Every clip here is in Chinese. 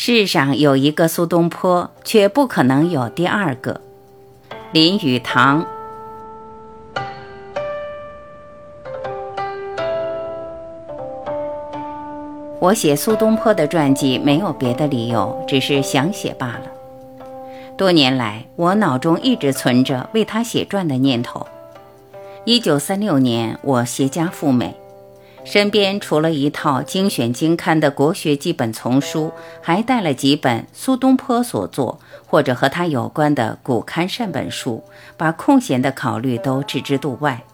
世上有一个苏东坡，却不可能有第二个。林语堂。我写苏东坡的传记没有别的理由，只是想写罢了。多年来，我脑中一直存着为他写传的念头。一九三六年，我携家赴美。身边除了一套精选精刊的国学基本丛书，还带了几本苏东坡所作或者和他有关的古刊善本书，把空闲的考虑都置之度外。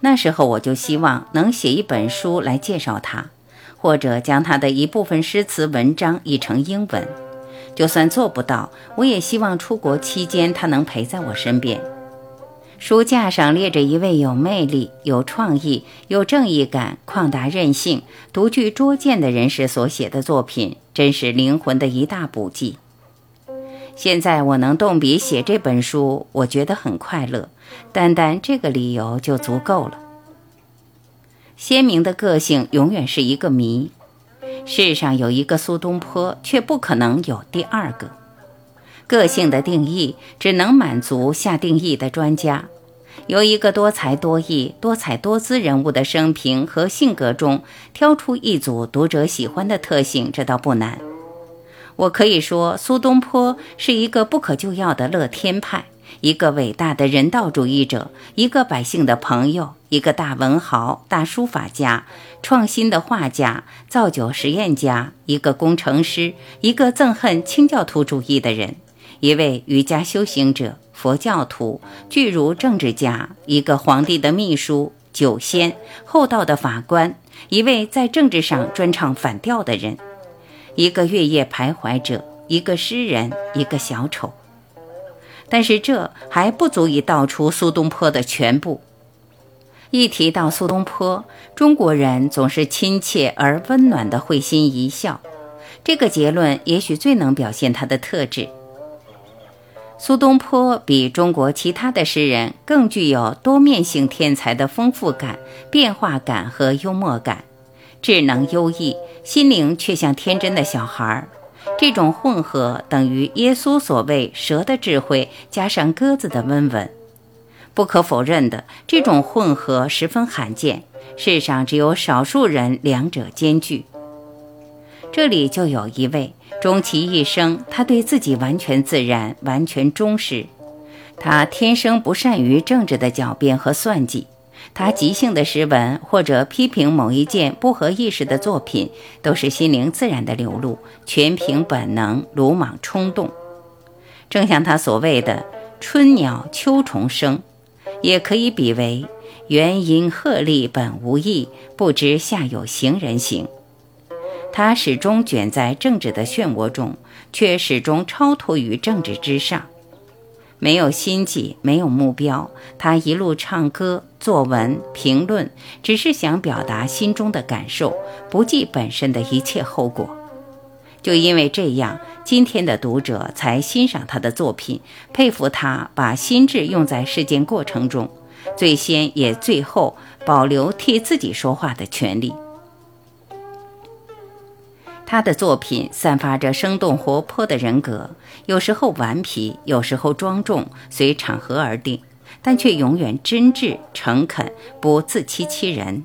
那时候我就希望能写一本书来介绍他，或者将他的一部分诗词文章译成英文。就算做不到，我也希望出国期间他能陪在我身边。书架上列着一位有魅力、有创意、有正义感、旷达任性、独具拙见的人士所写的作品，真是灵魂的一大补剂。现在我能动笔写这本书，我觉得很快乐，单单这个理由就足够了。鲜明的个性永远是一个谜，世上有一个苏东坡，却不可能有第二个。个性的定义只能满足下定义的专家。由一个多才多艺、多彩多姿人物的生平和性格中挑出一组读者喜欢的特性，这倒不难。我可以说，苏东坡是一个不可救药的乐天派，一个伟大的人道主义者，一个百姓的朋友，一个大文豪、大书法家、创新的画家、造酒实验家，一个工程师，一个憎恨清教徒主义的人。一位瑜伽修行者、佛教徒、巨儒政治家，一个皇帝的秘书、酒仙、厚道的法官，一位在政治上专唱反调的人，一个月夜徘徊者，一个诗人，一个小丑。但是这还不足以道出苏东坡的全部。一提到苏东坡，中国人总是亲切而温暖的会心一笑。这个结论也许最能表现他的特质。苏东坡比中国其他的诗人更具有多面性天才的丰富感、变化感和幽默感，智能优异，心灵却像天真的小孩儿。这种混合等于耶稣所谓“蛇的智慧加上鸽子的温文”。不可否认的，这种混合十分罕见，世上只有少数人两者兼具。这里就有一位。终其一生，他对自己完全自然，完全忠实。他天生不善于政治的狡辩和算计。他即兴的诗文或者批评某一件不合意识的作品，都是心灵自然的流露，全凭本能、鲁莽冲动。正像他所谓的“春鸟秋虫声”，也可以比为“原因鹤唳本无意，不知下有行人行”。他始终卷在政治的漩涡中，却始终超脱于政治之上，没有心计，没有目标。他一路唱歌、作文、评论，只是想表达心中的感受，不计本身的一切后果。就因为这样，今天的读者才欣赏他的作品，佩服他把心智用在事件过程中，最先也最后保留替自己说话的权利。他的作品散发着生动活泼的人格，有时候顽皮，有时候庄重，随场合而定，但却永远真挚诚恳，不自欺欺人。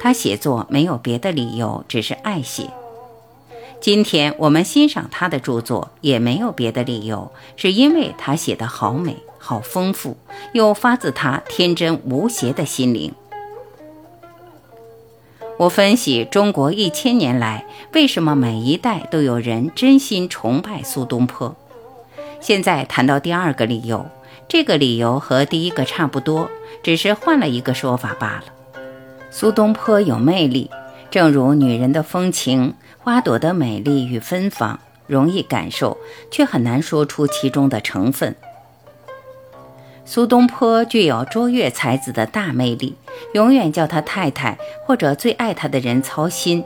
他写作没有别的理由，只是爱写。今天我们欣赏他的著作，也没有别的理由，是因为他写得好美、好丰富，又发自他天真无邪的心灵。我分析中国一千年来，为什么每一代都有人真心崇拜苏东坡。现在谈到第二个理由，这个理由和第一个差不多，只是换了一个说法罢了。苏东坡有魅力，正如女人的风情、花朵的美丽与芬芳，容易感受，却很难说出其中的成分。苏东坡具有卓越才子的大魅力，永远叫他太太或者最爱他的人操心，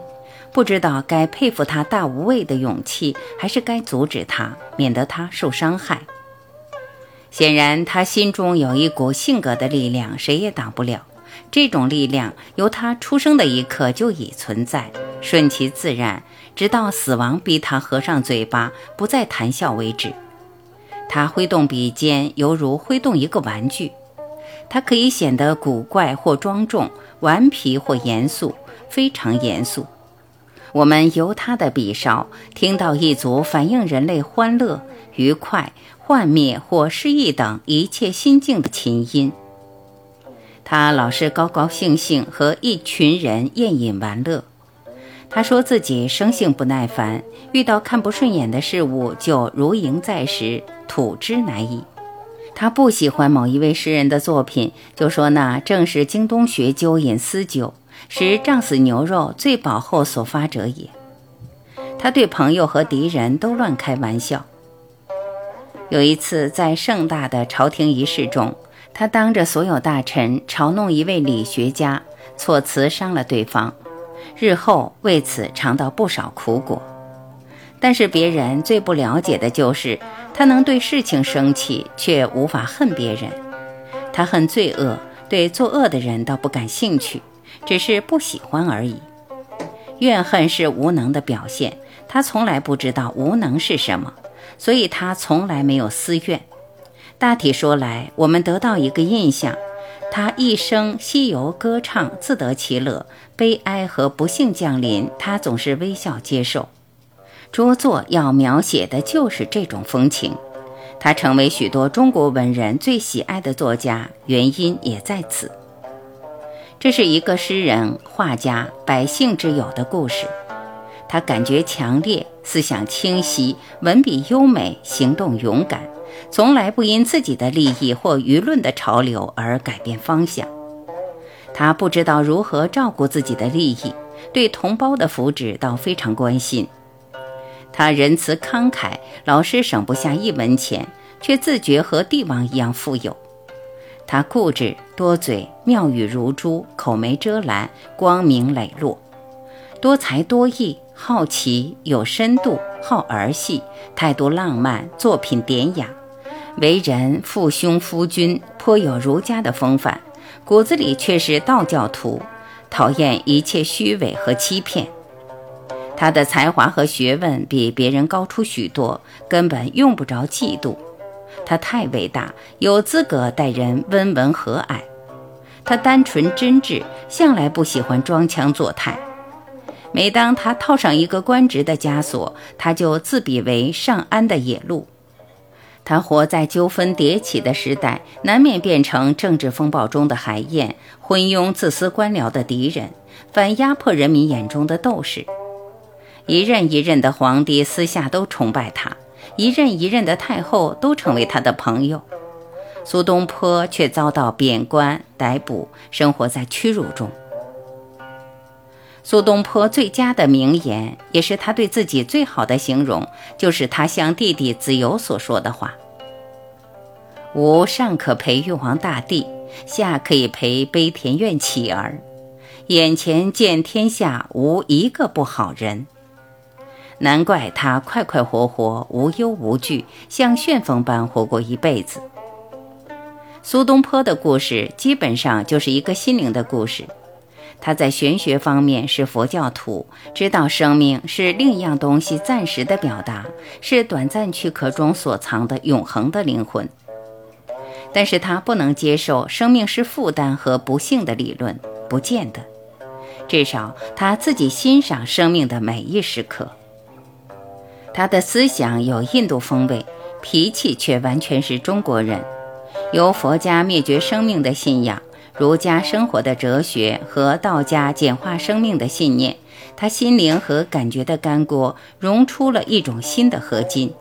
不知道该佩服他大无畏的勇气，还是该阻止他，免得他受伤害。显然，他心中有一股性格的力量，谁也挡不了。这种力量由他出生的一刻就已存在，顺其自然，直到死亡逼他合上嘴巴，不再谈笑为止。他挥动笔尖，犹如挥动一个玩具。他可以显得古怪或庄重，顽皮或严肃，非常严肃。我们由他的笔梢听到一组反映人类欢乐、愉快、幻灭或失意等一切心境的琴音。他老是高高兴兴和一群人宴饮玩乐。他说自己生性不耐烦，遇到看不顺眼的事物就如蝇在石，吐之难已。他不喜欢某一位诗人的作品，就说那正是京东学究饮私酒，食胀死牛肉最饱后所发者也。他对朋友和敌人都乱开玩笑。有一次在盛大的朝廷仪式中，他当着所有大臣嘲弄一位理学家，措辞伤了对方，日后为此尝到不少苦果。但是别人最不了解的就是他能对事情生气，却无法恨别人。他恨罪恶，对作恶的人倒不感兴趣，只是不喜欢而已。怨恨是无能的表现，他从来不知道无能是什么，所以他从来没有私怨。大体说来，我们得到一个印象：他一生西游歌唱，自得其乐；悲哀和不幸降临，他总是微笑接受。拙作要描写的就是这种风情，他成为许多中国文人最喜爱的作家，原因也在此。这是一个诗人、画家、百姓之友的故事。他感觉强烈，思想清晰，文笔优美，行动勇敢，从来不因自己的利益或舆论的潮流而改变方向。他不知道如何照顾自己的利益，对同胞的福祉倒非常关心。他仁慈慷慨，老是省不下一文钱，却自觉和帝王一样富有。他固执多嘴，妙语如珠，口没遮拦，光明磊落，多才多艺，好奇有深度，好儿戏，态度浪漫，作品典雅，为人父兄夫君，颇有儒家的风范，骨子里却是道教徒，讨厌一切虚伪和欺骗。他的才华和学问比别人高出许多，根本用不着嫉妒。他太伟大，有资格待人温文和蔼。他单纯真挚，向来不喜欢装腔作态。每当他套上一个官职的枷锁，他就自比为上安的野鹿。他活在纠纷迭起的时代，难免变成政治风暴中的海燕，昏庸自私官僚的敌人，反压迫人民眼中的斗士。一任一任的皇帝私下都崇拜他，一任一任的太后都成为他的朋友。苏东坡却遭到贬官逮捕，生活在屈辱中。苏东坡最佳的名言，也是他对自己最好的形容，就是他向弟弟子由所说的话：“吾上可陪玉皇大帝，下可以陪悲田院乞儿，眼前见天下无一个不好人。”难怪他快快活活、无忧无惧，像旋风般活过一辈子。苏东坡的故事基本上就是一个心灵的故事。他在玄学方面是佛教徒，知道生命是另一样东西暂时的表达，是短暂躯壳中所藏的永恒的灵魂。但是他不能接受生命是负担和不幸的理论，不见得。至少他自己欣赏生命的每一时刻。他的思想有印度风味，脾气却完全是中国人。由佛家灭绝生命的信仰、儒家生活的哲学和道家简化生命的信念，他心灵和感觉的干锅融出了一种新的合金。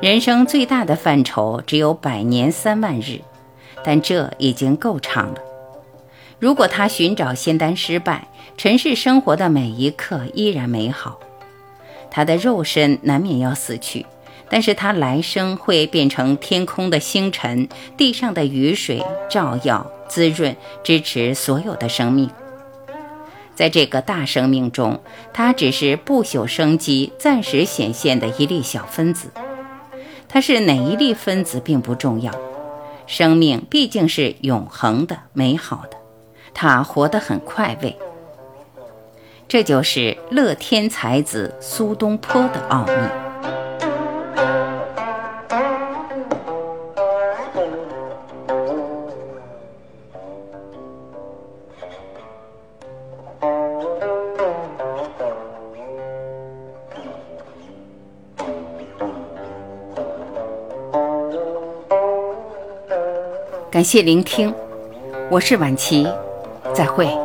人生最大的范畴只有百年三万日，但这已经够长了。如果他寻找仙丹失败，尘世生活的每一刻依然美好。他的肉身难免要死去，但是他来生会变成天空的星辰，地上的雨水，照耀、滋润、支持所有的生命。在这个大生命中，他只是不朽生机暂时显现的一粒小分子。它是哪一粒分子并不重要，生命毕竟是永恒的、美好的。他活得很快慰。这就是乐天才子苏东坡的奥秘。感谢聆听，我是晚琪，再会。